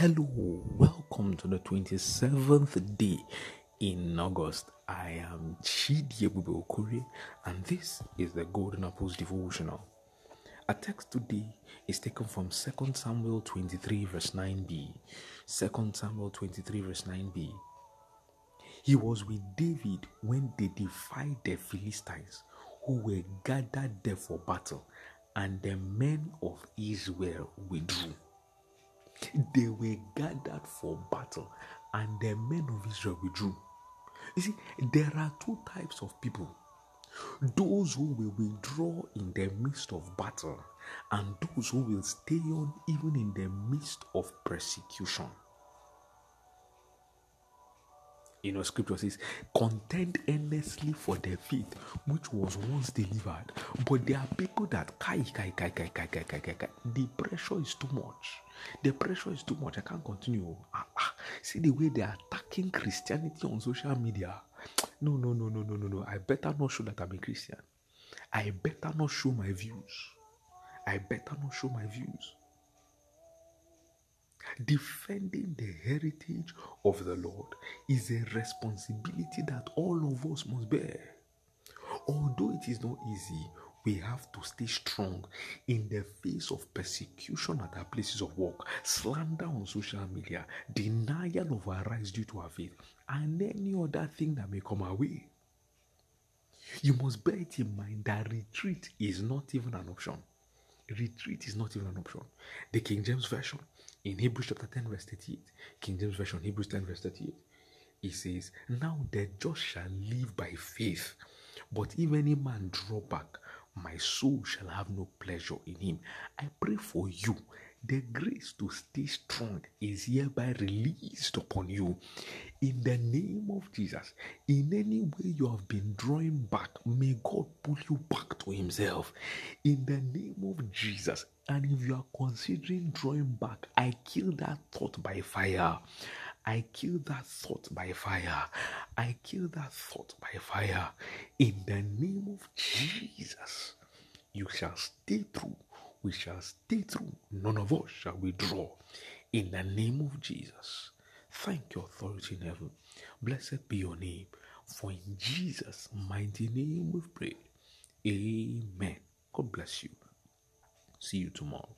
Hello, welcome to the 27th day in August. I am Chidi Okuri, and this is the Golden Apples Devotional. Our text today is taken from 2 Samuel 23, verse 9b. 2 Samuel 23, verse 9b. He was with David when they defied the Philistines who were gathered there for battle, and the men of Israel withdrew. They were gathered for battle, and the men of Israel withdrew. You see, there are two types of people those who will withdraw in the midst of battle, and those who will stay on even in the midst of persecution. You know, scripture says, contend earnestly for the faith which was once delivered. But there are people that kai kai kai kai kai kai kai kai kai. The pressure is too much. The pressure is too much. I can't continue. Ah, ah. See the way they are attacking Christianity on social media. No, no, no, no, no, no, no. I better not show that I'm a Christian. I better not show my views. I better not show my views. Defending the heritage of the Lord is a responsibility that all of us must bear. Although it is not easy, we have to stay strong in the face of persecution at our places of work, slander on social media, denial of our rights due to our faith, and any other thing that may come our way. You must bear it in mind that retreat is not even an option. Retreat is not even an option. The King James Version in Hebrews chapter 10, verse 38, King James Version, Hebrews 10, verse 38, it says, Now the just shall live by faith. But if any man draw back, my soul shall have no pleasure in him. I pray for you. The grace to stay strong is hereby released upon you. In the name of Jesus, in any way you have been drawing back, may God pull you back to Himself. In the name of Jesus, and if you are considering drawing back, I kill that thought by fire. I kill that thought by fire. I kill that thought by fire. In the name of Jesus, you shall stay true. We shall stay true. None of us shall withdraw. In the name of Jesus. Thank you, authority in heaven. Blessed be your name. For in Jesus' mighty name we pray. Amen. God bless you. See you tomorrow.